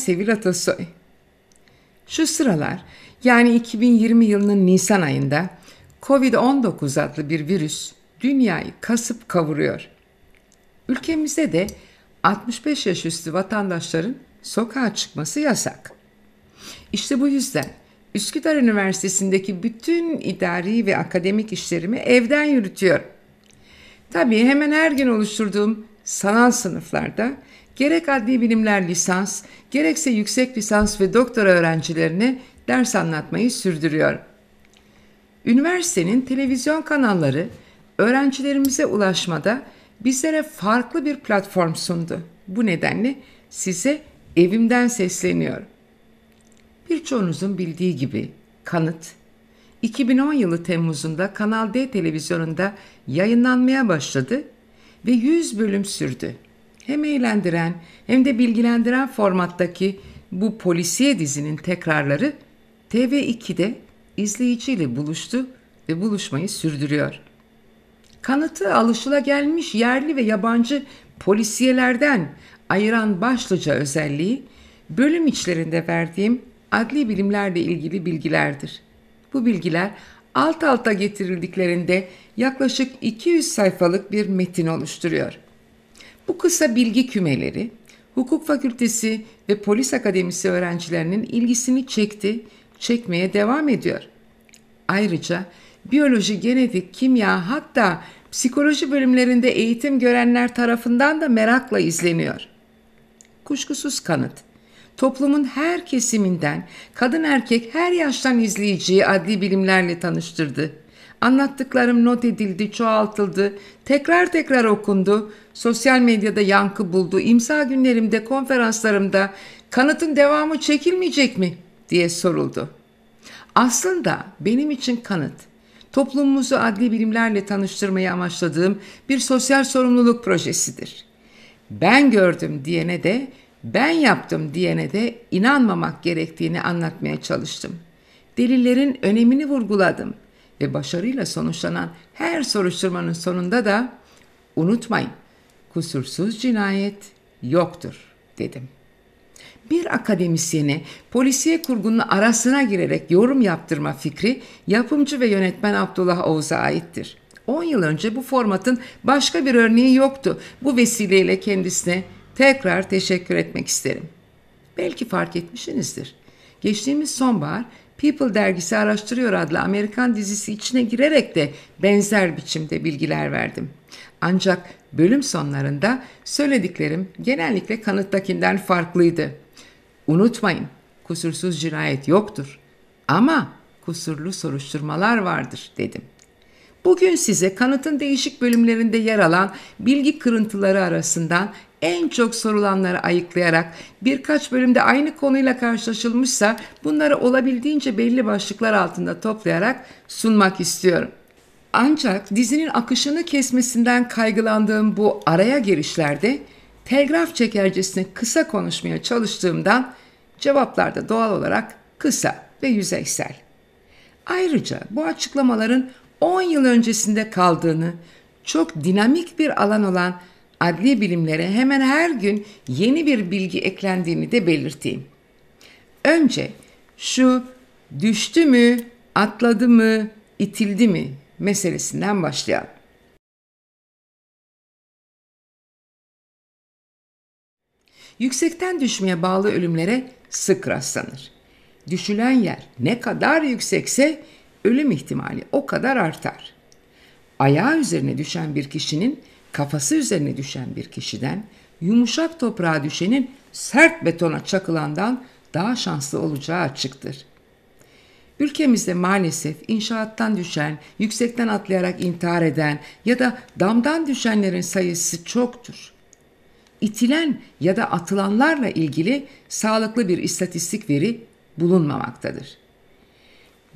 Sevil Atasoy. Şu sıralar yani 2020 yılının Nisan ayında Covid-19 adlı bir virüs dünyayı kasıp kavuruyor. Ülkemizde de 65 yaş üstü vatandaşların sokağa çıkması yasak. İşte bu yüzden Üsküdar Üniversitesi'ndeki bütün idari ve akademik işlerimi evden yürütüyorum. Tabii hemen her gün oluşturduğum sanal sınıflarda gerek adli bilimler lisans, gerekse yüksek lisans ve doktora öğrencilerine ders anlatmayı sürdürüyorum. Üniversitenin televizyon kanalları öğrencilerimize ulaşmada bizlere farklı bir platform sundu. Bu nedenle size evimden sesleniyorum. Birçoğunuzun bildiği gibi Kanıt 2010 yılı Temmuz'unda Kanal D televizyonunda yayınlanmaya başladı ve 100 bölüm sürdü. Hem eğlendiren hem de bilgilendiren formattaki bu polisiye dizinin tekrarları TV2'de izleyiciyle buluştu ve buluşmayı sürdürüyor. Kanıtı alışılagelmiş yerli ve yabancı polisiyelerden ayıran başlıca özelliği bölüm içlerinde verdiğim adli bilimlerle ilgili bilgilerdir. Bu bilgiler alt alta getirildiklerinde yaklaşık 200 sayfalık bir metin oluşturuyor. Bu kısa bilgi kümeleri hukuk fakültesi ve polis akademisi öğrencilerinin ilgisini çekti, çekmeye devam ediyor. Ayrıca biyoloji, genetik, kimya hatta psikoloji bölümlerinde eğitim görenler tarafından da merakla izleniyor. Kuşkusuz kanıt toplumun her kesiminden, kadın erkek her yaştan izleyiciyi adli bilimlerle tanıştırdı. Anlattıklarım not edildi, çoğaltıldı, tekrar tekrar okundu, sosyal medyada yankı buldu, imza günlerimde, konferanslarımda kanıtın devamı çekilmeyecek mi diye soruldu. Aslında benim için kanıt, toplumumuzu adli bilimlerle tanıştırmayı amaçladığım bir sosyal sorumluluk projesidir. Ben gördüm diyene de ben yaptım diyene de inanmamak gerektiğini anlatmaya çalıştım. Delillerin önemini vurguladım ve başarıyla sonuçlanan her soruşturmanın sonunda da unutmayın kusursuz cinayet yoktur dedim. Bir akademisyene polisiye kurgunun arasına girerek yorum yaptırma fikri yapımcı ve yönetmen Abdullah Oğuz'a aittir. 10 yıl önce bu formatın başka bir örneği yoktu. Bu vesileyle kendisine tekrar teşekkür etmek isterim. Belki fark etmişsinizdir. Geçtiğimiz sonbahar People dergisi araştırıyor adlı Amerikan dizisi içine girerek de benzer biçimde bilgiler verdim. Ancak bölüm sonlarında söylediklerim genellikle kanıttakinden farklıydı. Unutmayın, kusursuz cinayet yoktur ama kusurlu soruşturmalar vardır dedim. Bugün size kanıtın değişik bölümlerinde yer alan bilgi kırıntıları arasından en çok sorulanları ayıklayarak birkaç bölümde aynı konuyla karşılaşılmışsa bunları olabildiğince belli başlıklar altında toplayarak sunmak istiyorum. Ancak dizinin akışını kesmesinden kaygılandığım bu araya girişlerde telgraf çekercesine kısa konuşmaya çalıştığımdan cevaplar da doğal olarak kısa ve yüzeysel. Ayrıca bu açıklamaların 10 yıl öncesinde kaldığını, çok dinamik bir alan olan adli bilimlere hemen her gün yeni bir bilgi eklendiğini de belirteyim. Önce şu düştü mü, atladı mı, itildi mi meselesinden başlayalım. Yüksekten düşmeye bağlı ölümlere sık rastlanır. Düşülen yer ne kadar yüksekse ölüm ihtimali o kadar artar. Ayağı üzerine düşen bir kişinin kafası üzerine düşen bir kişiden yumuşak toprağa düşenin sert betona çakılandan daha şanslı olacağı açıktır. Ülkemizde maalesef inşaattan düşen, yüksekten atlayarak intihar eden ya da damdan düşenlerin sayısı çoktur. İtilen ya da atılanlarla ilgili sağlıklı bir istatistik veri bulunmamaktadır.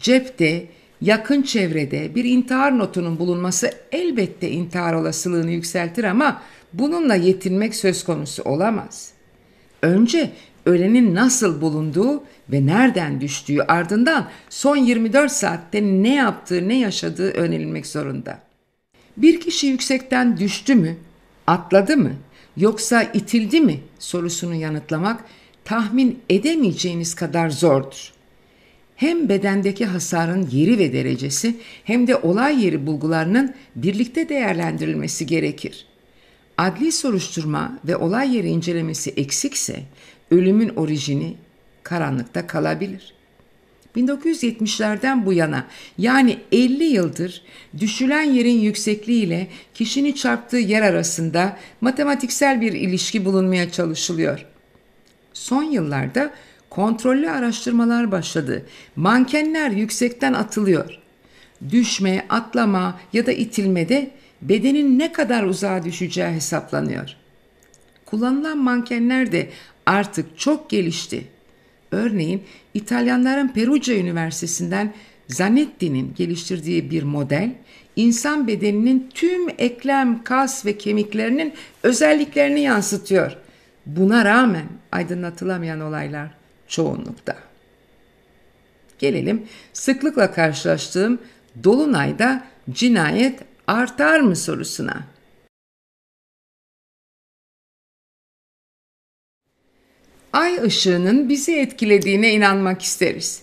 Cepte, yakın çevrede bir intihar notunun bulunması elbette intihar olasılığını yükseltir ama bununla yetinmek söz konusu olamaz. Önce ölenin nasıl bulunduğu ve nereden düştüğü ardından son 24 saatte ne yaptığı ne yaşadığı öğrenilmek zorunda. Bir kişi yüksekten düştü mü, atladı mı, yoksa itildi mi sorusunu yanıtlamak tahmin edemeyeceğiniz kadar zordur. Hem bedendeki hasarın yeri ve derecesi hem de olay yeri bulgularının birlikte değerlendirilmesi gerekir. Adli soruşturma ve olay yeri incelemesi eksikse ölümün orijini karanlıkta kalabilir. 1970'lerden bu yana yani 50 yıldır düşülen yerin yüksekliği ile kişinin çarptığı yer arasında matematiksel bir ilişki bulunmaya çalışılıyor. Son yıllarda kontrollü araştırmalar başladı. Mankenler yüksekten atılıyor. Düşme, atlama ya da itilmede bedenin ne kadar uzağa düşeceği hesaplanıyor. Kullanılan mankenler de artık çok gelişti. Örneğin İtalyanların Perugia Üniversitesi'nden Zanetti'nin geliştirdiği bir model, insan bedeninin tüm eklem, kas ve kemiklerinin özelliklerini yansıtıyor. Buna rağmen aydınlatılamayan olaylar çoğunlukta. Gelelim sıklıkla karşılaştığım Dolunay'da cinayet artar mı sorusuna. Ay ışığının bizi etkilediğine inanmak isteriz.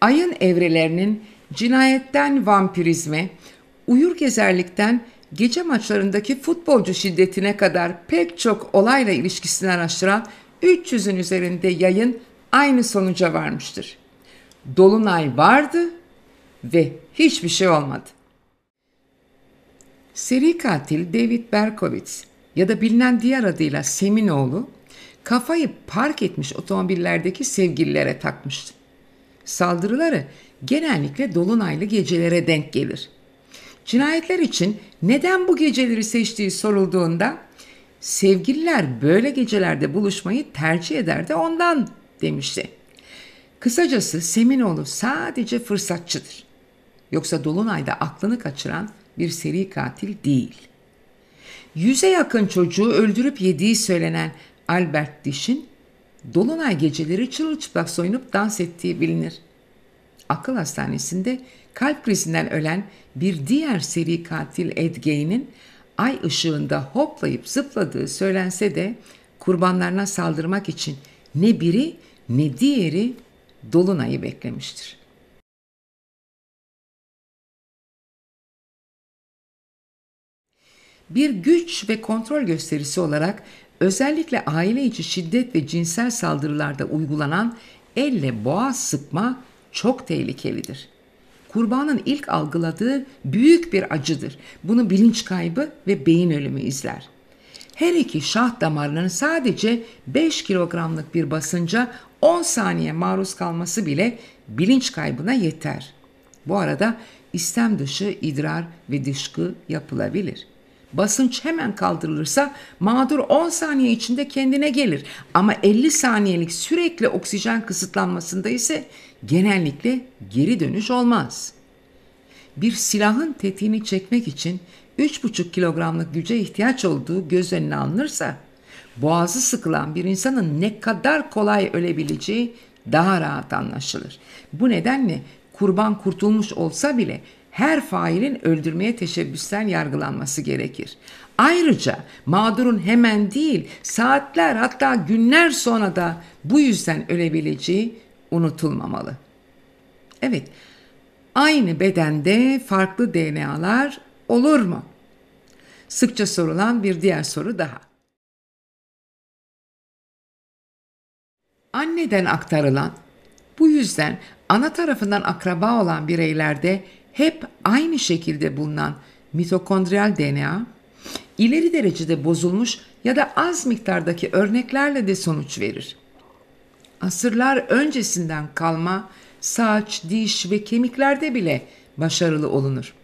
Ayın evrelerinin cinayetten vampirizme, uyur gezerlikten gece maçlarındaki futbolcu şiddetine kadar pek çok olayla ilişkisini araştıran 300'ün üzerinde yayın aynı sonuca varmıştır. Dolunay vardı ve hiçbir şey olmadı. Seri katil David Berkowitz ya da bilinen diğer adıyla Seminoğlu kafayı park etmiş otomobillerdeki sevgililere takmıştı. Saldırıları genellikle dolunaylı gecelere denk gelir. Cinayetler için neden bu geceleri seçtiği sorulduğunda sevgililer böyle gecelerde buluşmayı tercih eder de ondan demişti. Kısacası Seminoğlu sadece fırsatçıdır. Yoksa Dolunay'da aklını kaçıran bir seri katil değil. Yüze yakın çocuğu öldürüp yediği söylenen Albert Diş'in Dolunay geceleri çırılçıplak soyunup dans ettiği bilinir. Akıl hastanesinde kalp krizinden ölen bir diğer seri katil Ed Gein'in ay ışığında hoplayıp zıpladığı söylense de kurbanlarına saldırmak için ne biri ne diğeri Dolunay'ı beklemiştir. Bir güç ve kontrol gösterisi olarak özellikle aile içi şiddet ve cinsel saldırılarda uygulanan elle boğaz sıkma çok tehlikelidir. Kurbanın ilk algıladığı büyük bir acıdır. Bunu bilinç kaybı ve beyin ölümü izler. Her iki şah damarının sadece 5 kilogramlık bir basınca 10 saniye maruz kalması bile bilinç kaybına yeter. Bu arada istem dışı idrar ve dışkı yapılabilir. Basınç hemen kaldırılırsa mağdur 10 saniye içinde kendine gelir ama 50 saniyelik sürekli oksijen kısıtlanmasında ise genellikle geri dönüş olmaz. Bir silahın tetiğini çekmek için 3,5 kilogramlık güce ihtiyaç olduğu göz önüne alınırsa boğazı sıkılan bir insanın ne kadar kolay ölebileceği daha rahat anlaşılır. Bu nedenle kurban kurtulmuş olsa bile her failin öldürmeye teşebbüsten yargılanması gerekir. Ayrıca mağdurun hemen değil saatler hatta günler sonra da bu yüzden ölebileceği unutulmamalı. Evet, aynı bedende farklı DNA'lar olur mu? Sıkça sorulan bir diğer soru daha. Anneden aktarılan, bu yüzden ana tarafından akraba olan bireylerde hep aynı şekilde bulunan mitokondriyal DNA, ileri derecede bozulmuş ya da az miktardaki örneklerle de sonuç verir. Asırlar öncesinden kalma saç, diş ve kemiklerde bile başarılı olunur.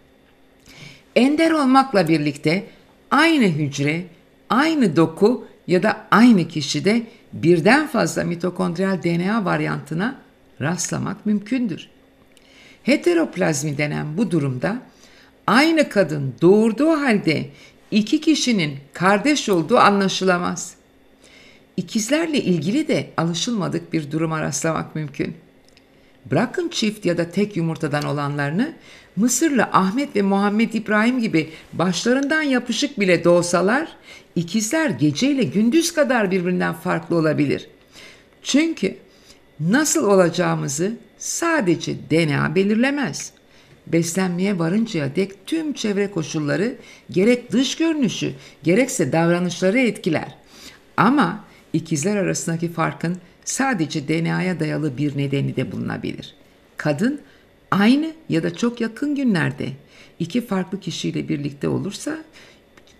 Ender olmakla birlikte aynı hücre, aynı doku ya da aynı kişide birden fazla mitokondriyal DNA varyantına rastlamak mümkündür. Heteroplazmi denen bu durumda aynı kadın doğurduğu halde iki kişinin kardeş olduğu anlaşılamaz. İkizlerle ilgili de alışılmadık bir duruma rastlamak mümkün. bırakın çift ya da tek yumurtadan olanlarını Mısırlı Ahmet ve Muhammed İbrahim gibi başlarından yapışık bile doğsalar ikizler geceyle gündüz kadar birbirinden farklı olabilir. Çünkü nasıl olacağımızı sadece DNA belirlemez. Beslenmeye varıncaya dek tüm çevre koşulları gerek dış görünüşü gerekse davranışları etkiler. Ama ikizler arasındaki farkın sadece DNA'ya dayalı bir nedeni de bulunabilir. Kadın aynı ya da çok yakın günlerde iki farklı kişiyle birlikte olursa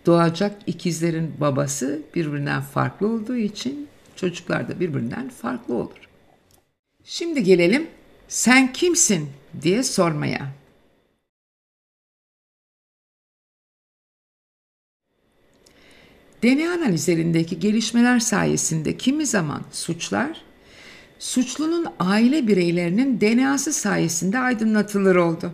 doğacak ikizlerin babası birbirinden farklı olduğu için çocuklar da birbirinden farklı olur. Şimdi gelelim sen kimsin diye sormaya. DNA analizlerindeki gelişmeler sayesinde kimi zaman suçlar, suçlunun aile bireylerinin DNA'sı sayesinde aydınlatılır oldu.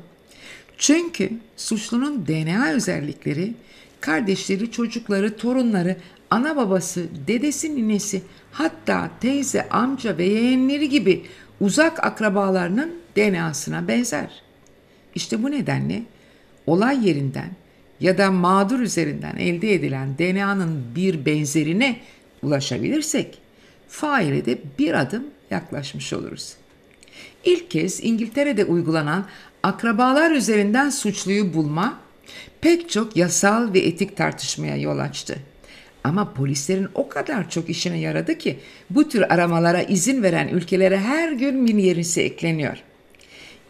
Çünkü suçlunun DNA özellikleri, kardeşleri, çocukları, torunları, ana babası, dedesi, ninesi, hatta teyze, amca ve yeğenleri gibi uzak akrabalarının DNA'sına benzer. İşte bu nedenle olay yerinden ya da mağdur üzerinden elde edilen DNA'nın bir benzerine ulaşabilirsek faile de bir adım yaklaşmış oluruz. İlk kez İngiltere'de uygulanan akrabalar üzerinden suçluyu bulma pek çok yasal ve etik tartışmaya yol açtı. Ama polislerin o kadar çok işine yaradı ki bu tür aramalara izin veren ülkelere her gün bin yerisi ekleniyor.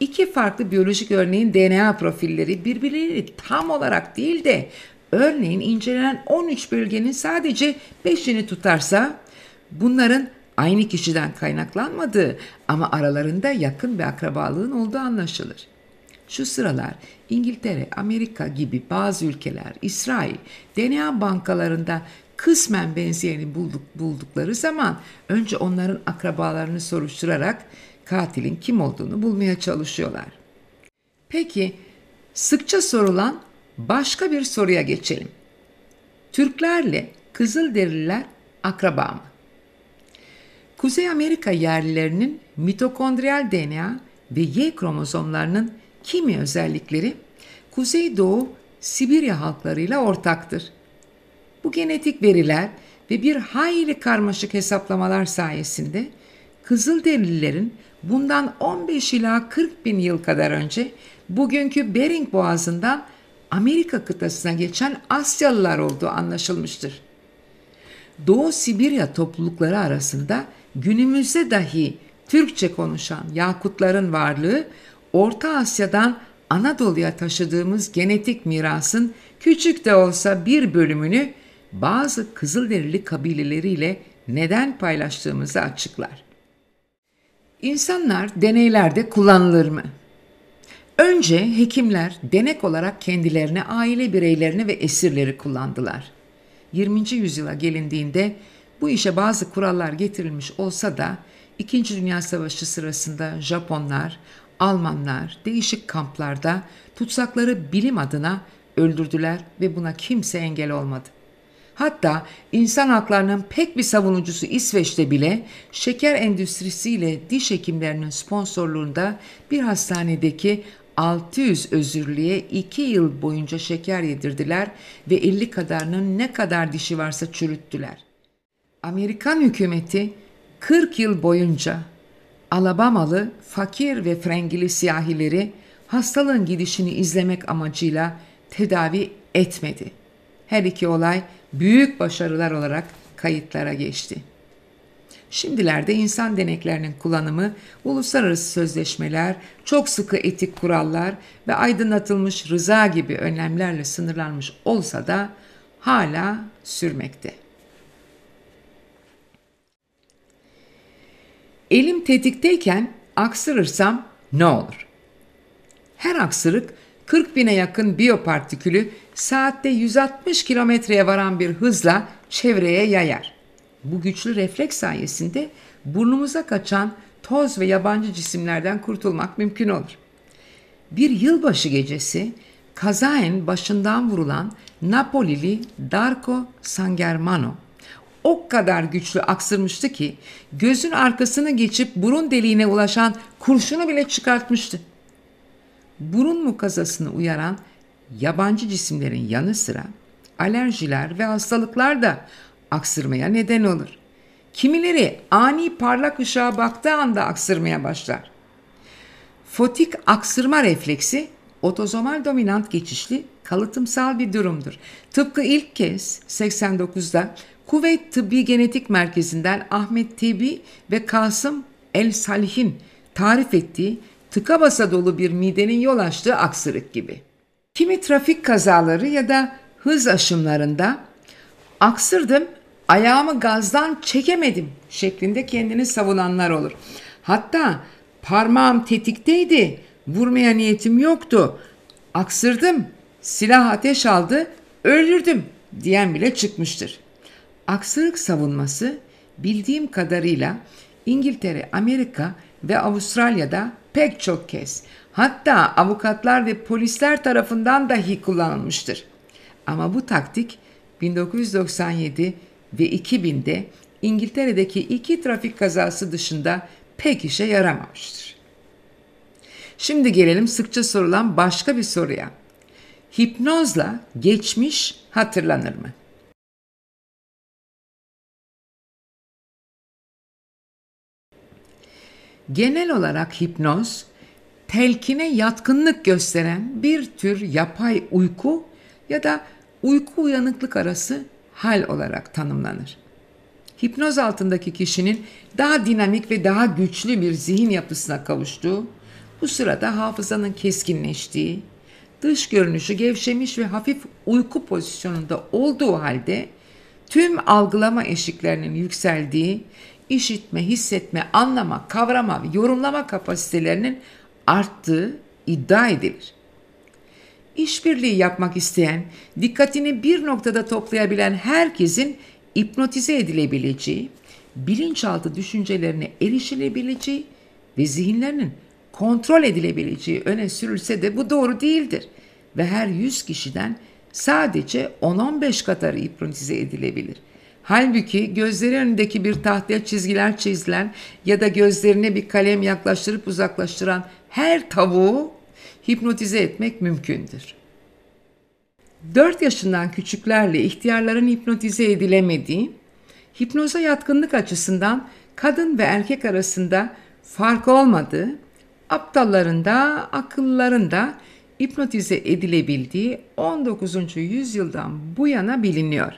İki farklı biyolojik örneğin DNA profilleri birbirleriyle tam olarak değil de örneğin incelenen 13 bölgenin sadece 5'ini tutarsa bunların aynı kişiden kaynaklanmadığı ama aralarında yakın bir akrabalığın olduğu anlaşılır. Şu sıralar İngiltere, Amerika gibi bazı ülkeler, İsrail, DNA bankalarında kısmen benzeyeni bulduk, buldukları zaman önce onların akrabalarını soruşturarak katilin kim olduğunu bulmaya çalışıyorlar. Peki sıkça sorulan başka bir soruya geçelim. Türklerle Kızılderililer akraba mı? Kuzey Amerika yerlilerinin mitokondriyal DNA ve Y kromozomlarının kimi özellikleri Kuzeydoğu Sibirya halklarıyla ortaktır. Bu genetik veriler ve bir hayli karmaşık hesaplamalar sayesinde Kızılderililerin bundan 15 ila 40 bin yıl kadar önce bugünkü Bering Boğazı'ndan Amerika kıtasına geçen Asyalılar olduğu anlaşılmıştır. Doğu Sibirya toplulukları arasında günümüzde dahi Türkçe konuşan Yakutların varlığı Orta Asya'dan Anadolu'ya taşıdığımız genetik mirasın küçük de olsa bir bölümünü bazı Kızılderili kabileleriyle neden paylaştığımızı açıklar. İnsanlar deneylerde kullanılır mı? Önce hekimler denek olarak kendilerine, aile bireylerini ve esirleri kullandılar. 20. yüzyıla gelindiğinde bu işe bazı kurallar getirilmiş olsa da İkinci Dünya Savaşı sırasında Japonlar, Almanlar değişik kamplarda tutsakları bilim adına öldürdüler ve buna kimse engel olmadı. Hatta insan haklarının pek bir savunucusu İsveç'te bile şeker endüstrisiyle diş hekimlerinin sponsorluğunda bir hastanedeki 600 özürlüye 2 yıl boyunca şeker yedirdiler ve 50 kadarının ne kadar dişi varsa çürüttüler. Amerikan hükümeti 40 yıl boyunca Alabamalı fakir ve frengili siyahileri hastalığın gidişini izlemek amacıyla tedavi etmedi. Her iki olay büyük başarılar olarak kayıtlara geçti. Şimdilerde insan deneklerinin kullanımı, uluslararası sözleşmeler, çok sıkı etik kurallar ve aydınlatılmış rıza gibi önlemlerle sınırlanmış olsa da hala sürmekte. Elim tetikteyken aksırırsam ne olur? Her aksırık 40 bine yakın biyopartikülü saatte 160 kilometreye varan bir hızla çevreye yayar. Bu güçlü refleks sayesinde burnumuza kaçan toz ve yabancı cisimlerden kurtulmak mümkün olur. Bir yılbaşı gecesi kazaen başından vurulan Napolili Darko Sangermano o kadar güçlü aksırmıştı ki gözün arkasını geçip burun deliğine ulaşan kurşunu bile çıkartmıştı. Burun mukazasını uyaran yabancı cisimlerin yanı sıra alerjiler ve hastalıklar da aksırmaya neden olur. Kimileri ani parlak ışığa baktığı anda aksırmaya başlar. Fotik aksırma refleksi otozomal dominant geçişli kalıtımsal bir durumdur. Tıpkı ilk kez 89'da Kuveyt Tıbbi Genetik Merkezi'nden Ahmet Tibi ve Kasım El Salih'in tarif ettiği tıka basa dolu bir midenin yol açtığı aksırık gibi. Kimi trafik kazaları ya da hız aşımlarında aksırdım, ayağımı gazdan çekemedim şeklinde kendini savunanlar olur. Hatta parmağım tetikteydi, vurmaya niyetim yoktu, aksırdım, silah ateş aldı, öldürdüm diyen bile çıkmıştır. Aksırık savunması bildiğim kadarıyla İngiltere, Amerika ve Avustralya'da pek çok kez hatta avukatlar ve polisler tarafından dahi kullanılmıştır. Ama bu taktik 1997 ve 2000'de İngiltere'deki iki trafik kazası dışında pek işe yaramamıştır. Şimdi gelelim sıkça sorulan başka bir soruya. Hipnozla geçmiş hatırlanır mı? Genel olarak hipnoz, telkine yatkınlık gösteren bir tür yapay uyku ya da uyku uyanıklık arası hal olarak tanımlanır. Hipnoz altındaki kişinin daha dinamik ve daha güçlü bir zihin yapısına kavuştuğu, bu sırada hafızanın keskinleştiği, dış görünüşü gevşemiş ve hafif uyku pozisyonunda olduğu halde tüm algılama eşiklerinin yükseldiği, işitme, hissetme, anlama, kavrama ve yorumlama kapasitelerinin arttığı iddia edilir. İşbirliği yapmak isteyen, dikkatini bir noktada toplayabilen herkesin hipnotize edilebileceği, bilinçaltı düşüncelerine erişilebileceği ve zihinlerinin kontrol edilebileceği öne sürülse de bu doğru değildir ve her 100 kişiden sadece 10-15 kadarı hipnotize edilebilir. Halbuki gözleri önündeki bir tahtaya çizgiler çizilen ya da gözlerine bir kalem yaklaştırıp uzaklaştıran her tavuğu hipnotize etmek mümkündür. 4 yaşından küçüklerle ihtiyarların hipnotize edilemediği, hipnoza yatkınlık açısından kadın ve erkek arasında fark olmadığı, aptalların da akıllıların da hipnotize edilebildiği 19. yüzyıldan bu yana biliniyor.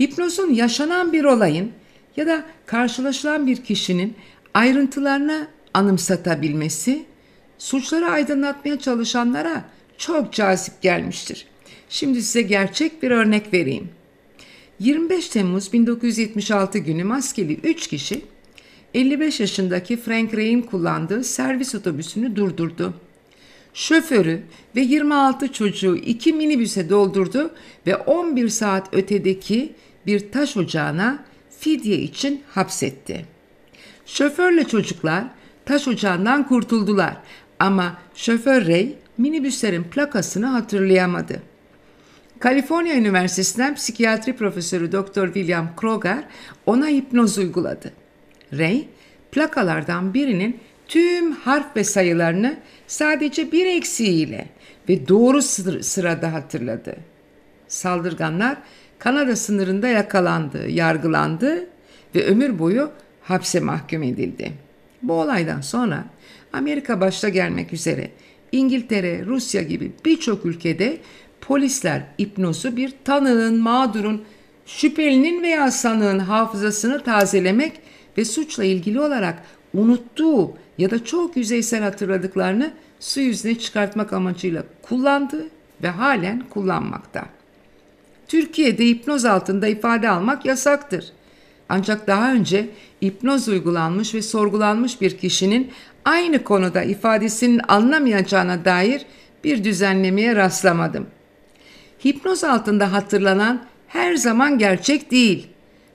Hipnozun yaşanan bir olayın ya da karşılaşılan bir kişinin ayrıntılarını anımsatabilmesi, suçları aydınlatmaya çalışanlara çok cazip gelmiştir. Şimdi size gerçek bir örnek vereyim. 25 Temmuz 1976 günü maskeli 3 kişi 55 yaşındaki Frank Ray'in kullandığı servis otobüsünü durdurdu. Şoförü ve 26 çocuğu iki minibüse doldurdu ve 11 saat ötedeki bir taş ocağına fidye için hapsetti. Şoförle çocuklar taş ocağından kurtuldular ama şoför Ray minibüslerin plakasını hatırlayamadı. Kaliforniya Üniversitesi'nden psikiyatri profesörü Dr. William Kroger ona hipnoz uyguladı. Ray, plakalardan birinin tüm harf ve sayılarını sadece bir eksiğiyle ve doğru sırada hatırladı. Saldırganlar Kanada sınırında yakalandı, yargılandı ve ömür boyu hapse mahkum edildi. Bu olaydan sonra Amerika başta gelmek üzere İngiltere, Rusya gibi birçok ülkede polisler hipnozu bir tanığın, mağdurun, şüphelinin veya sanığın hafızasını tazelemek ve suçla ilgili olarak unuttuğu ya da çok yüzeysel hatırladıklarını su yüzüne çıkartmak amacıyla kullandı ve halen kullanmakta. Türkiye'de hipnoz altında ifade almak yasaktır. Ancak daha önce hipnoz uygulanmış ve sorgulanmış bir kişinin aynı konuda ifadesinin alınamayacağına dair bir düzenlemeye rastlamadım. Hipnoz altında hatırlanan her zaman gerçek değil.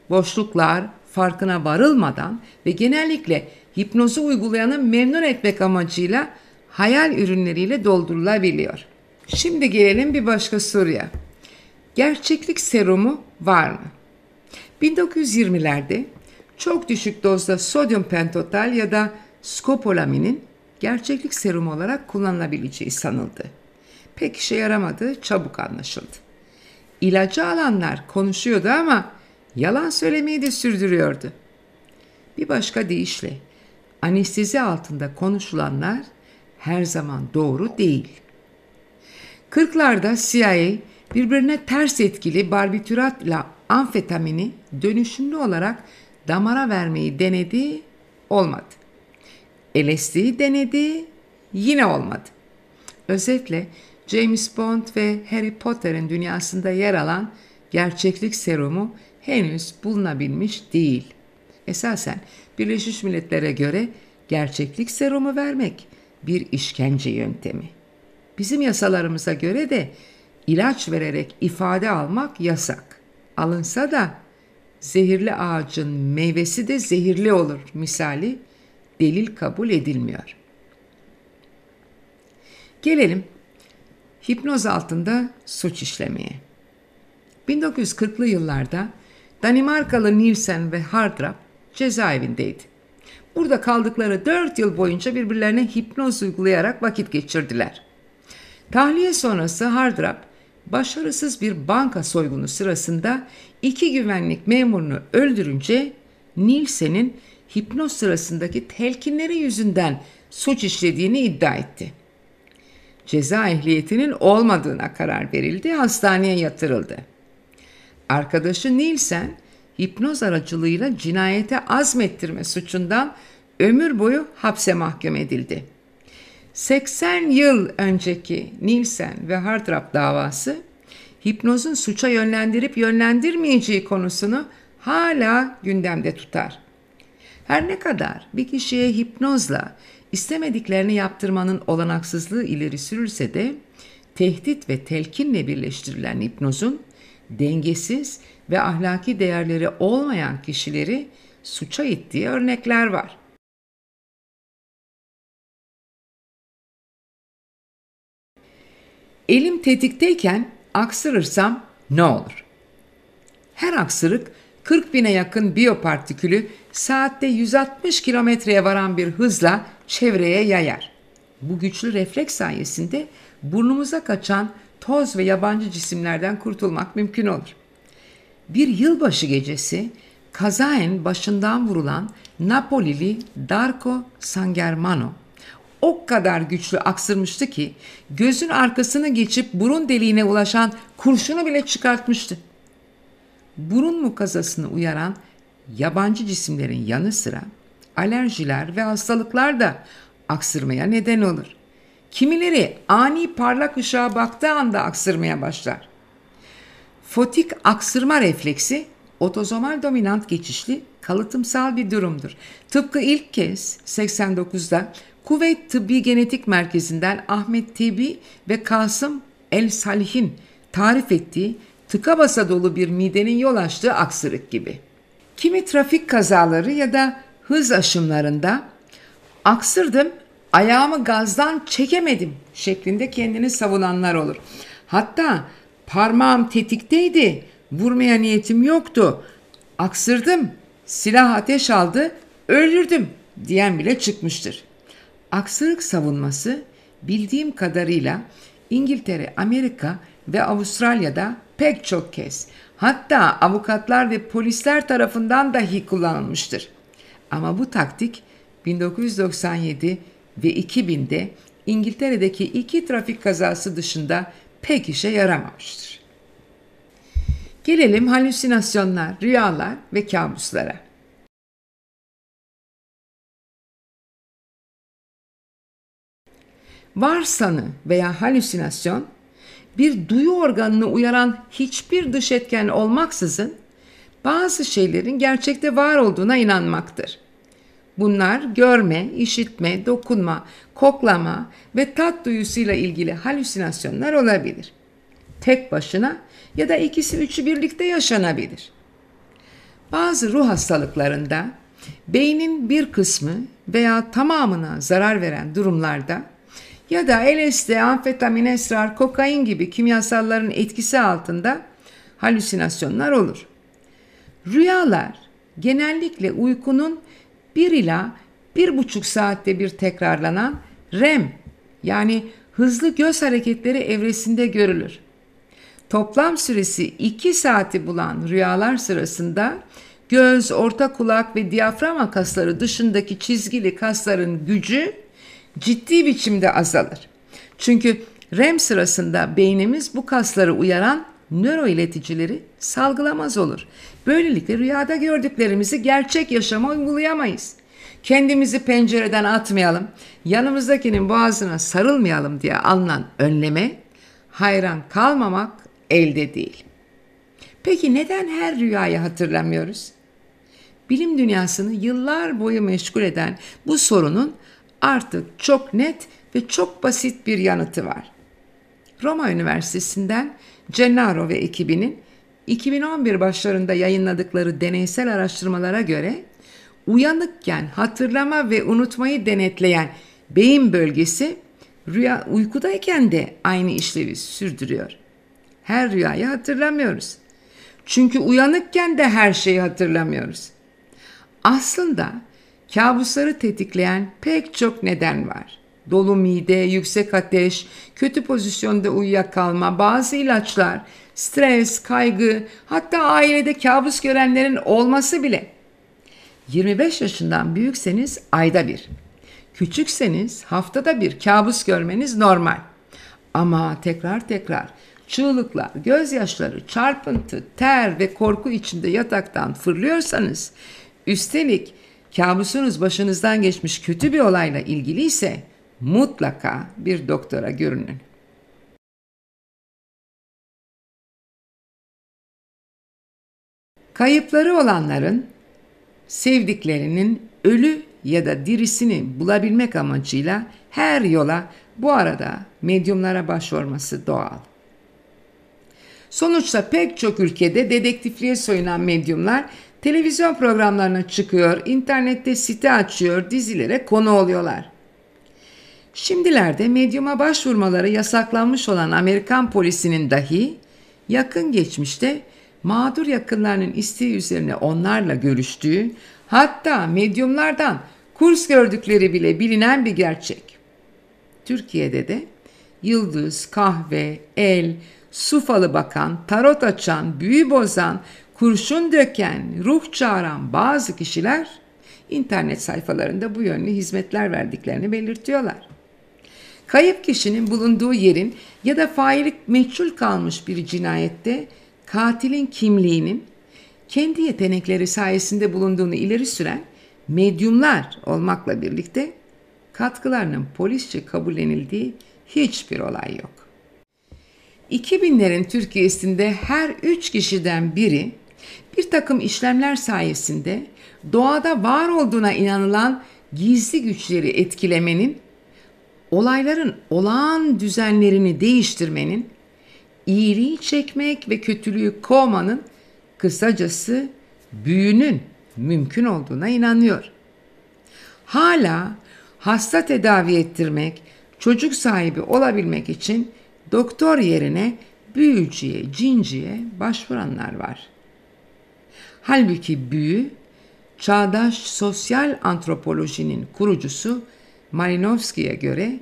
Boşluklar farkına varılmadan ve genellikle hipnozu uygulayanı memnun etmek amacıyla hayal ürünleriyle doldurulabiliyor. Şimdi gelelim bir başka soruya. Gerçeklik serumu var mı? 1920'lerde çok düşük dozda sodyum pentotal ya da skopolaminin gerçeklik serumu olarak kullanılabileceği sanıldı. Pek işe yaramadığı çabuk anlaşıldı. İlacı alanlar konuşuyordu ama yalan söylemeyi de sürdürüyordu. Bir başka deyişle anestezi altında konuşulanlar her zaman doğru değil. 40'larda CIA birbirine ters etkili barbituratla amfetamini dönüşümlü olarak damara vermeyi denedi, olmadı. LSD'yi denedi, yine olmadı. Özetle James Bond ve Harry Potter'ın dünyasında yer alan gerçeklik serumu henüz bulunabilmiş değil. Esasen Birleşmiş Milletler'e göre gerçeklik serumu vermek bir işkence yöntemi. Bizim yasalarımıza göre de ilaç vererek ifade almak yasak. Alınsa da zehirli ağacın meyvesi de zehirli olur misali delil kabul edilmiyor. Gelelim hipnoz altında suç işlemeye. 1940'lı yıllarda Danimarkalı Nielsen ve Hardrap cezaevindeydi. Burada kaldıkları 4 yıl boyunca birbirlerine hipnoz uygulayarak vakit geçirdiler. Tahliye sonrası Hardrap başarısız bir banka soygunu sırasında iki güvenlik memurunu öldürünce Nielsen'in hipnoz sırasındaki telkinleri yüzünden suç işlediğini iddia etti. Ceza ehliyetinin olmadığına karar verildi, hastaneye yatırıldı. Arkadaşı Nielsen, hipnoz aracılığıyla cinayete azmettirme suçundan ömür boyu hapse mahkum edildi. 80 yıl önceki Nielsen ve Hardrap davası hipnozun suça yönlendirip yönlendirmeyeceği konusunu hala gündemde tutar. Her ne kadar bir kişiye hipnozla istemediklerini yaptırmanın olanaksızlığı ileri sürülse de tehdit ve telkinle birleştirilen hipnozun dengesiz ve ahlaki değerleri olmayan kişileri suça ittiği örnekler var. Elim tetikteyken aksırırsam ne olur? Her aksırık 40 bine yakın biyopartikülü saatte 160 kilometreye varan bir hızla çevreye yayar. Bu güçlü refleks sayesinde burnumuza kaçan toz ve yabancı cisimlerden kurtulmak mümkün olur. Bir yılbaşı gecesi kazaen başından vurulan Napolili Darko Sangermano o kadar güçlü aksırmıştı ki gözün arkasını geçip burun deliğine ulaşan kurşunu bile çıkartmıştı. Burun mukazasını uyaran yabancı cisimlerin yanı sıra alerjiler ve hastalıklar da aksırmaya neden olur. Kimileri ani parlak ışığa baktığı anda aksırmaya başlar. Fotik aksırma refleksi otozomal dominant geçişli kalıtımsal bir durumdur. Tıpkı ilk kez 89'da Kuveyt Tıbbi Genetik Merkezi'nden Ahmet Tibi ve Kasım El Salih'in tarif ettiği tıka basa dolu bir midenin yol açtığı aksırık gibi. Kimi trafik kazaları ya da hız aşımlarında aksırdım, ayağımı gazdan çekemedim şeklinde kendini savunanlar olur. Hatta parmağım tetikteydi, vurmaya niyetim yoktu. Aksırdım, silah ateş aldı, öldürdüm diyen bile çıkmıştır. Aksırık savunması bildiğim kadarıyla İngiltere, Amerika ve Avustralya'da pek çok kez hatta avukatlar ve polisler tarafından dahi kullanılmıştır. Ama bu taktik 1997 ve 2000'de İngiltere'deki iki trafik kazası dışında pek işe yaramamıştır. Gelelim halüsinasyonlar, rüyalar ve kabuslara. Varsanı veya halüsinasyon bir duyu organını uyaran hiçbir dış etken olmaksızın bazı şeylerin gerçekte var olduğuna inanmaktır. Bunlar görme, işitme, dokunma, koklama ve tat duyusuyla ilgili halüsinasyonlar olabilir. Tek başına ya da ikisi üçü birlikte yaşanabilir. Bazı ruh hastalıklarında beynin bir kısmı veya tamamına zarar veren durumlarda ya da LSD, amfetamin, esrar, kokain gibi kimyasalların etkisi altında halüsinasyonlar olur. Rüyalar genellikle uykunun bir ila bir buçuk saatte bir tekrarlanan REM yani hızlı göz hareketleri evresinde görülür. Toplam süresi 2 saati bulan rüyalar sırasında göz, orta kulak ve diyaframa kasları dışındaki çizgili kasların gücü ciddi biçimde azalır. Çünkü REM sırasında beynimiz bu kasları uyaran nöro ileticileri salgılamaz olur. Böylelikle rüyada gördüklerimizi gerçek yaşama uygulayamayız. Kendimizi pencereden atmayalım, yanımızdakinin boğazına sarılmayalım diye alınan önleme hayran kalmamak elde değil. Peki neden her rüyayı hatırlamıyoruz? Bilim dünyasını yıllar boyu meşgul eden bu sorunun artık çok net ve çok basit bir yanıtı var. Roma Üniversitesi'nden Gennaro ve ekibinin 2011 başlarında yayınladıkları deneysel araştırmalara göre uyanıkken hatırlama ve unutmayı denetleyen beyin bölgesi rüya uykudayken de aynı işlevi sürdürüyor. Her rüyayı hatırlamıyoruz. Çünkü uyanıkken de her şeyi hatırlamıyoruz. Aslında kabusları tetikleyen pek çok neden var. Dolu mide, yüksek ateş, kötü pozisyonda uyuyakalma, bazı ilaçlar, stres, kaygı, hatta ailede kabus görenlerin olması bile. 25 yaşından büyükseniz ayda bir, küçükseniz haftada bir kabus görmeniz normal. Ama tekrar tekrar çığlıklar, gözyaşları, çarpıntı, ter ve korku içinde yataktan fırlıyorsanız, üstelik kabusunuz başınızdan geçmiş kötü bir olayla ilgili ise mutlaka bir doktora görünün. Kayıpları olanların sevdiklerinin ölü ya da dirisini bulabilmek amacıyla her yola bu arada medyumlara başvurması doğal. Sonuçta pek çok ülkede dedektifliğe soyunan medyumlar televizyon programlarına çıkıyor, internette site açıyor, dizilere konu oluyorlar. Şimdilerde medyuma başvurmaları yasaklanmış olan Amerikan polisinin dahi yakın geçmişte mağdur yakınlarının isteği üzerine onlarla görüştüğü, hatta medyumlardan kurs gördükleri bile bilinen bir gerçek. Türkiye'de de yıldız, kahve, el, su falı bakan, tarot açan, büyü bozan, kurşun döken, ruh çağıran bazı kişiler internet sayfalarında bu yönlü hizmetler verdiklerini belirtiyorlar. Kayıp kişinin bulunduğu yerin ya da faillik meçhul kalmış bir cinayette katilin kimliğinin kendi yetenekleri sayesinde bulunduğunu ileri süren medyumlar olmakla birlikte katkılarının polisçe kabullenildiği hiçbir olay yok. 2000'lerin Türkiye'sinde her üç kişiden biri bir takım işlemler sayesinde doğada var olduğuna inanılan gizli güçleri etkilemenin, olayların olağan düzenlerini değiştirmenin, iyiliği çekmek ve kötülüğü kovmanın kısacası büyünün mümkün olduğuna inanıyor. Hala hasta tedavi ettirmek, çocuk sahibi olabilmek için doktor yerine büyücüye, cinciye başvuranlar var. Halbuki büyü, çağdaş sosyal antropolojinin kurucusu Malinowski'ye göre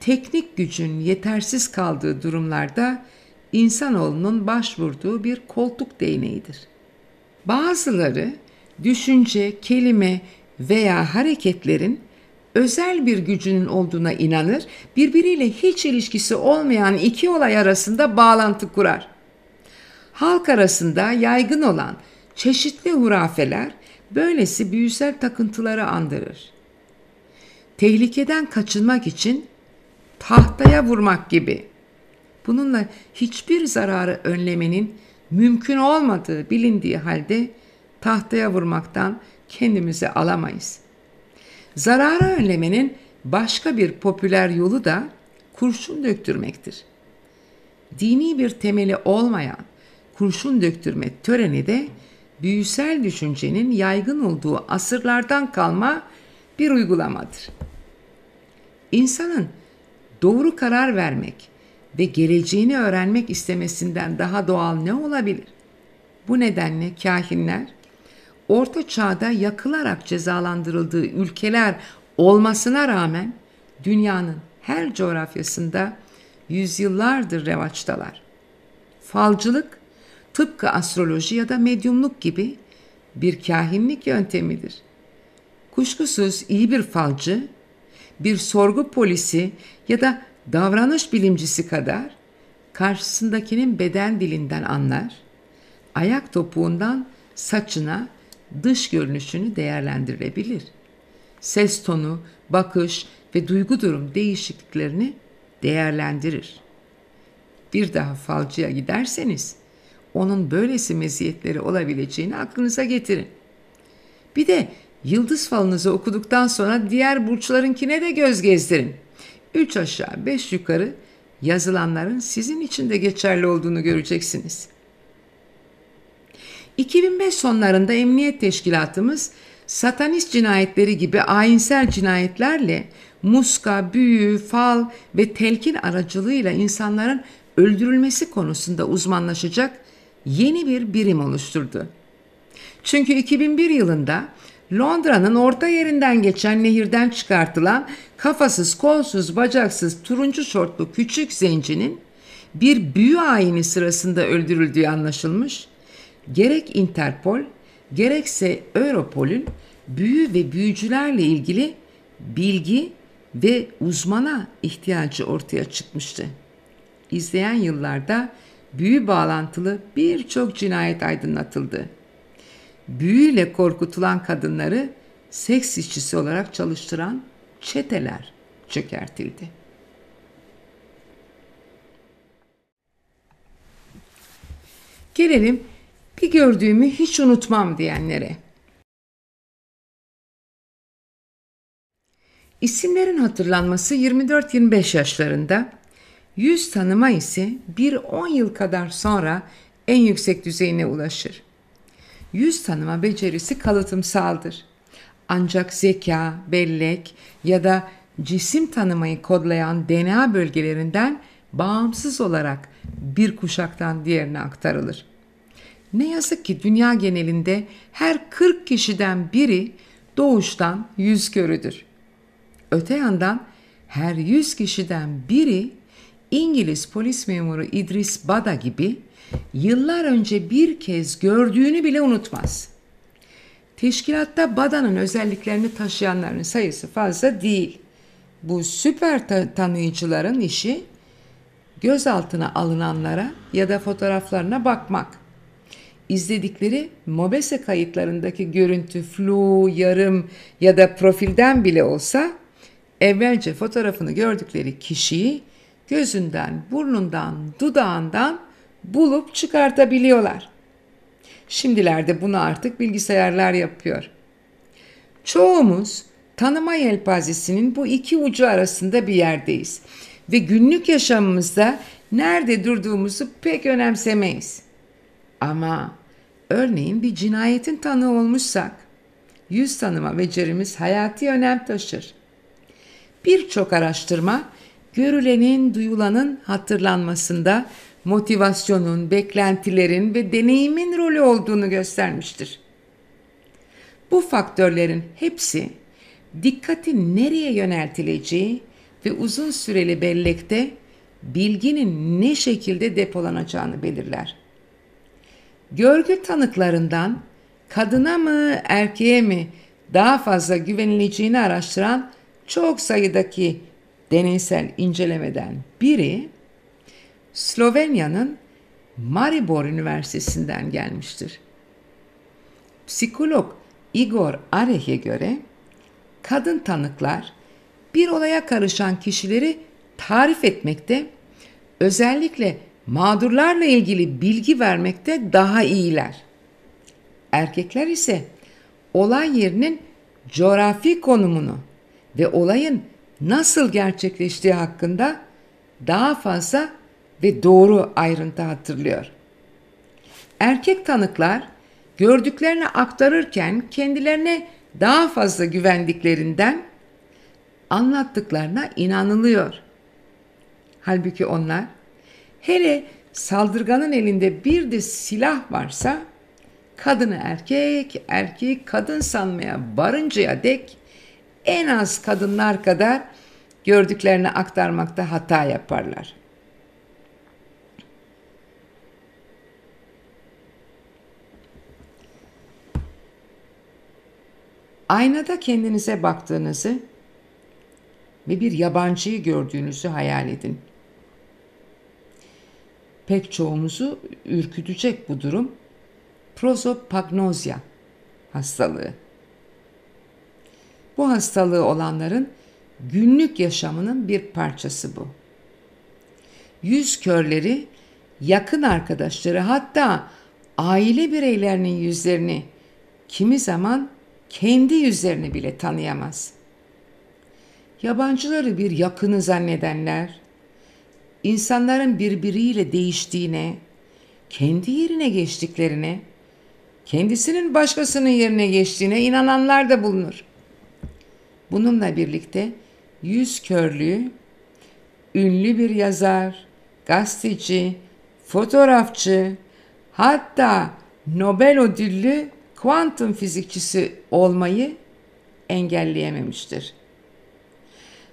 teknik gücün yetersiz kaldığı durumlarda insanoğlunun başvurduğu bir koltuk değneğidir. Bazıları düşünce, kelime veya hareketlerin özel bir gücünün olduğuna inanır, birbiriyle hiç ilişkisi olmayan iki olay arasında bağlantı kurar. Halk arasında yaygın olan çeşitli hurafeler böylesi büyüsel takıntıları andırır. Tehlikeden kaçınmak için tahtaya vurmak gibi. Bununla hiçbir zararı önlemenin mümkün olmadığı bilindiği halde tahtaya vurmaktan kendimizi alamayız. Zararı önlemenin başka bir popüler yolu da kurşun döktürmektir. Dini bir temeli olmayan kurşun döktürme töreni de büyüsel düşüncenin yaygın olduğu asırlardan kalma bir uygulamadır. İnsanın doğru karar vermek ve geleceğini öğrenmek istemesinden daha doğal ne olabilir? Bu nedenle kahinler Orta Çağ'da yakılarak cezalandırıldığı ülkeler olmasına rağmen dünyanın her coğrafyasında yüzyıllardır revaçtalar. Falcılık tıpkı astroloji ya da medyumluk gibi bir kahinlik yöntemidir. Kuşkusuz iyi bir falcı, bir sorgu polisi ya da davranış bilimcisi kadar karşısındakinin beden dilinden anlar, ayak topuğundan saçına, dış görünüşünü değerlendirebilir. Ses tonu, bakış ve duygu durum değişikliklerini değerlendirir. Bir daha falcıya giderseniz onun böylesi meziyetleri olabileceğini aklınıza getirin. Bir de yıldız falınızı okuduktan sonra diğer burçlarınkine de göz gezdirin. Üç aşağı beş yukarı yazılanların sizin için de geçerli olduğunu göreceksiniz. 2005 sonlarında emniyet teşkilatımız satanist cinayetleri gibi ayinsel cinayetlerle muska, büyü, fal ve telkin aracılığıyla insanların öldürülmesi konusunda uzmanlaşacak yeni bir birim oluşturdu. Çünkü 2001 yılında Londra'nın orta yerinden geçen nehirden çıkartılan kafasız, kolsuz, bacaksız, turuncu şortlu küçük zencinin bir büyü ayini sırasında öldürüldüğü anlaşılmış. Gerek Interpol, gerekse Europol'ün büyü ve büyücülerle ilgili bilgi ve uzmana ihtiyacı ortaya çıkmıştı. İzleyen yıllarda büyü bağlantılı birçok cinayet aydınlatıldı. Büyüyle korkutulan kadınları seks işçisi olarak çalıştıran çeteler çökertildi. Gelelim bir gördüğümü hiç unutmam diyenlere. İsimlerin hatırlanması 24-25 yaşlarında, yüz tanıma ise bir 10 yıl kadar sonra en yüksek düzeyine ulaşır. Yüz tanıma becerisi kalıtımsaldır. Ancak zeka, bellek ya da cisim tanımayı kodlayan DNA bölgelerinden bağımsız olarak bir kuşaktan diğerine aktarılır. Ne yazık ki dünya genelinde her 40 kişiden biri doğuştan yüz körüdür. Öte yandan her 100 kişiden biri İngiliz polis memuru İdris Bada gibi yıllar önce bir kez gördüğünü bile unutmaz. Teşkilatta Bada'nın özelliklerini taşıyanların sayısı fazla değil. Bu süper ta- tanıyıcıların işi gözaltına alınanlara ya da fotoğraflarına bakmak. İzledikleri MOBESE kayıtlarındaki görüntü flu, yarım ya da profilden bile olsa evvelce fotoğrafını gördükleri kişiyi gözünden, burnundan, dudağından bulup çıkartabiliyorlar. Şimdilerde bunu artık bilgisayarlar yapıyor. Çoğumuz tanıma yelpazesinin bu iki ucu arasında bir yerdeyiz ve günlük yaşamımızda nerede durduğumuzu pek önemsemeyiz. Ama örneğin bir cinayetin tanığı olmuşsak yüz tanıma becerimiz hayati önem taşır. Birçok araştırma görülenin, duyulanın hatırlanmasında motivasyonun, beklentilerin ve deneyimin rolü olduğunu göstermiştir. Bu faktörlerin hepsi dikkatin nereye yöneltileceği ve uzun süreli bellekte bilginin ne şekilde depolanacağını belirler. Görgü tanıklarından kadına mı erkeğe mi daha fazla güvenileceğini araştıran çok sayıdaki deneysel incelemeden biri Slovenya'nın Maribor Üniversitesi'nden gelmiştir. Psikolog Igor Areh'e göre kadın tanıklar bir olaya karışan kişileri tarif etmekte, özellikle mağdurlarla ilgili bilgi vermekte daha iyiler. Erkekler ise olay yerinin coğrafi konumunu ve olayın nasıl gerçekleştiği hakkında daha fazla ve doğru ayrıntı hatırlıyor. Erkek tanıklar gördüklerini aktarırken kendilerine daha fazla güvendiklerinden anlattıklarına inanılıyor. Halbuki onlar hele saldırganın elinde bir de silah varsa kadını erkek, erkeği kadın sanmaya varıncaya dek en az kadınlar kadar gördüklerini aktarmakta hata yaparlar. Aynada kendinize baktığınızı ve bir yabancıyı gördüğünüzü hayal edin. Pek çoğumuzu ürkütecek bu durum prosopagnozya hastalığı. Bu hastalığı olanların günlük yaşamının bir parçası bu. Yüz körleri yakın arkadaşları hatta aile bireylerinin yüzlerini kimi zaman kendi yüzlerini bile tanıyamaz. Yabancıları bir yakını zannedenler, insanların birbiriyle değiştiğine, kendi yerine geçtiklerine, kendisinin başkasının yerine geçtiğine inananlar da bulunur. Bununla birlikte yüz körlüğü, ünlü bir yazar, gazeteci, fotoğrafçı, hatta Nobel ödüllü kuantum fizikçisi olmayı engelleyememiştir.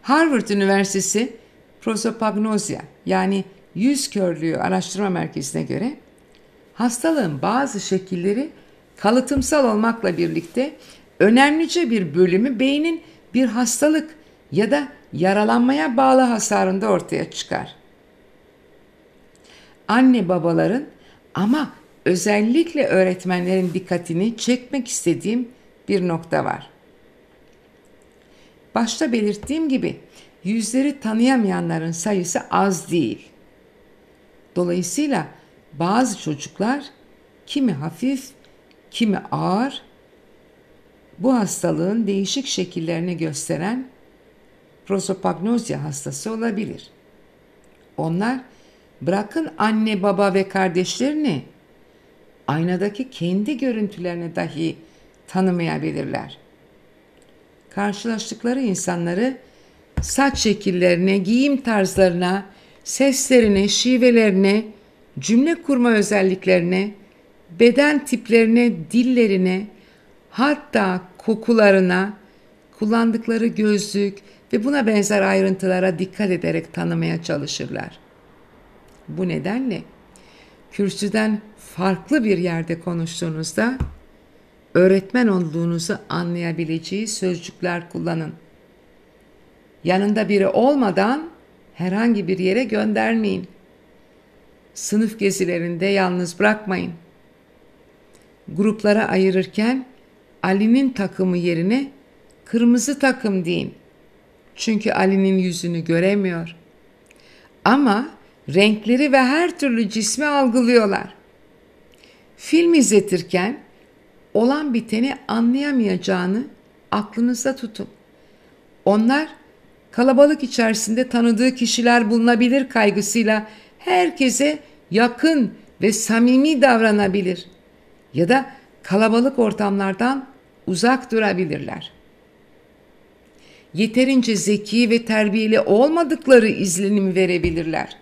Harvard Üniversitesi prosopagnosia yani yüz körlüğü araştırma merkezine göre hastalığın bazı şekilleri kalıtımsal olmakla birlikte önemlice bir bölümü beynin bir hastalık ya da yaralanmaya bağlı hasarında ortaya çıkar. Anne babaların ama özellikle öğretmenlerin dikkatini çekmek istediğim bir nokta var. Başta belirttiğim gibi yüzleri tanıyamayanların sayısı az değil. Dolayısıyla bazı çocuklar kimi hafif, kimi ağır bu hastalığın değişik şekillerini gösteren prosopagnozya hastası olabilir. Onlar bırakın anne baba ve kardeşlerini aynadaki kendi görüntülerini dahi tanımayabilirler. Karşılaştıkları insanları saç şekillerine, giyim tarzlarına, seslerine, şivelerine, cümle kurma özelliklerine, beden tiplerine, dillerine, hatta kokularına, kullandıkları gözlük ve buna benzer ayrıntılara dikkat ederek tanımaya çalışırlar. Bu nedenle kürsüden farklı bir yerde konuştuğunuzda öğretmen olduğunuzu anlayabileceği sözcükler kullanın. Yanında biri olmadan herhangi bir yere göndermeyin. Sınıf gezilerinde yalnız bırakmayın. Gruplara ayırırken Ali'nin takımı yerine kırmızı takım deyin. Çünkü Ali'nin yüzünü göremiyor. Ama renkleri ve her türlü cismi algılıyorlar. Film izletirken olan biteni anlayamayacağını aklınızda tutun. Onlar kalabalık içerisinde tanıdığı kişiler bulunabilir kaygısıyla herkese yakın ve samimi davranabilir ya da kalabalık ortamlardan uzak durabilirler. Yeterince zeki ve terbiyeli olmadıkları izlenimi verebilirler.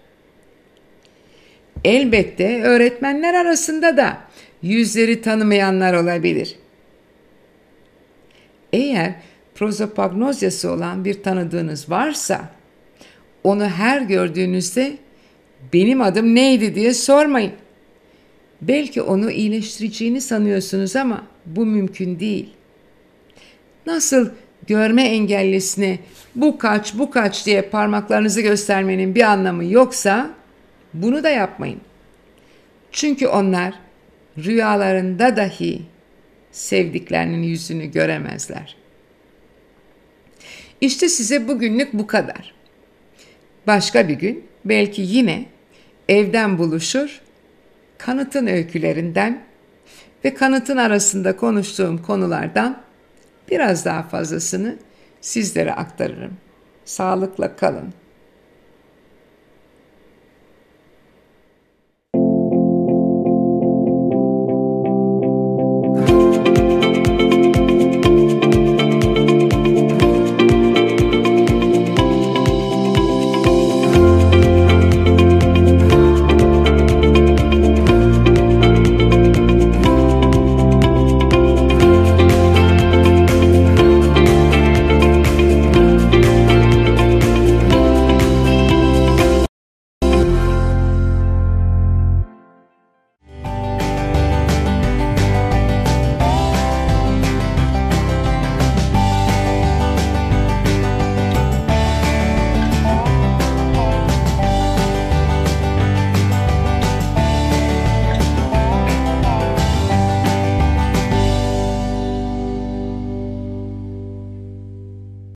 Elbette öğretmenler arasında da yüzleri tanımayanlar olabilir. Eğer prozopagnozyası olan bir tanıdığınız varsa onu her gördüğünüzde benim adım neydi diye sormayın. Belki onu iyileştireceğini sanıyorsunuz ama bu mümkün değil. Nasıl görme engellisine bu kaç bu kaç diye parmaklarınızı göstermenin bir anlamı yoksa bunu da yapmayın. Çünkü onlar rüyalarında dahi sevdiklerinin yüzünü göremezler. İşte size bugünlük bu kadar. Başka bir gün belki yine evden buluşur, kanıtın öykülerinden ve kanıtın arasında konuştuğum konulardan biraz daha fazlasını sizlere aktarırım. Sağlıkla kalın.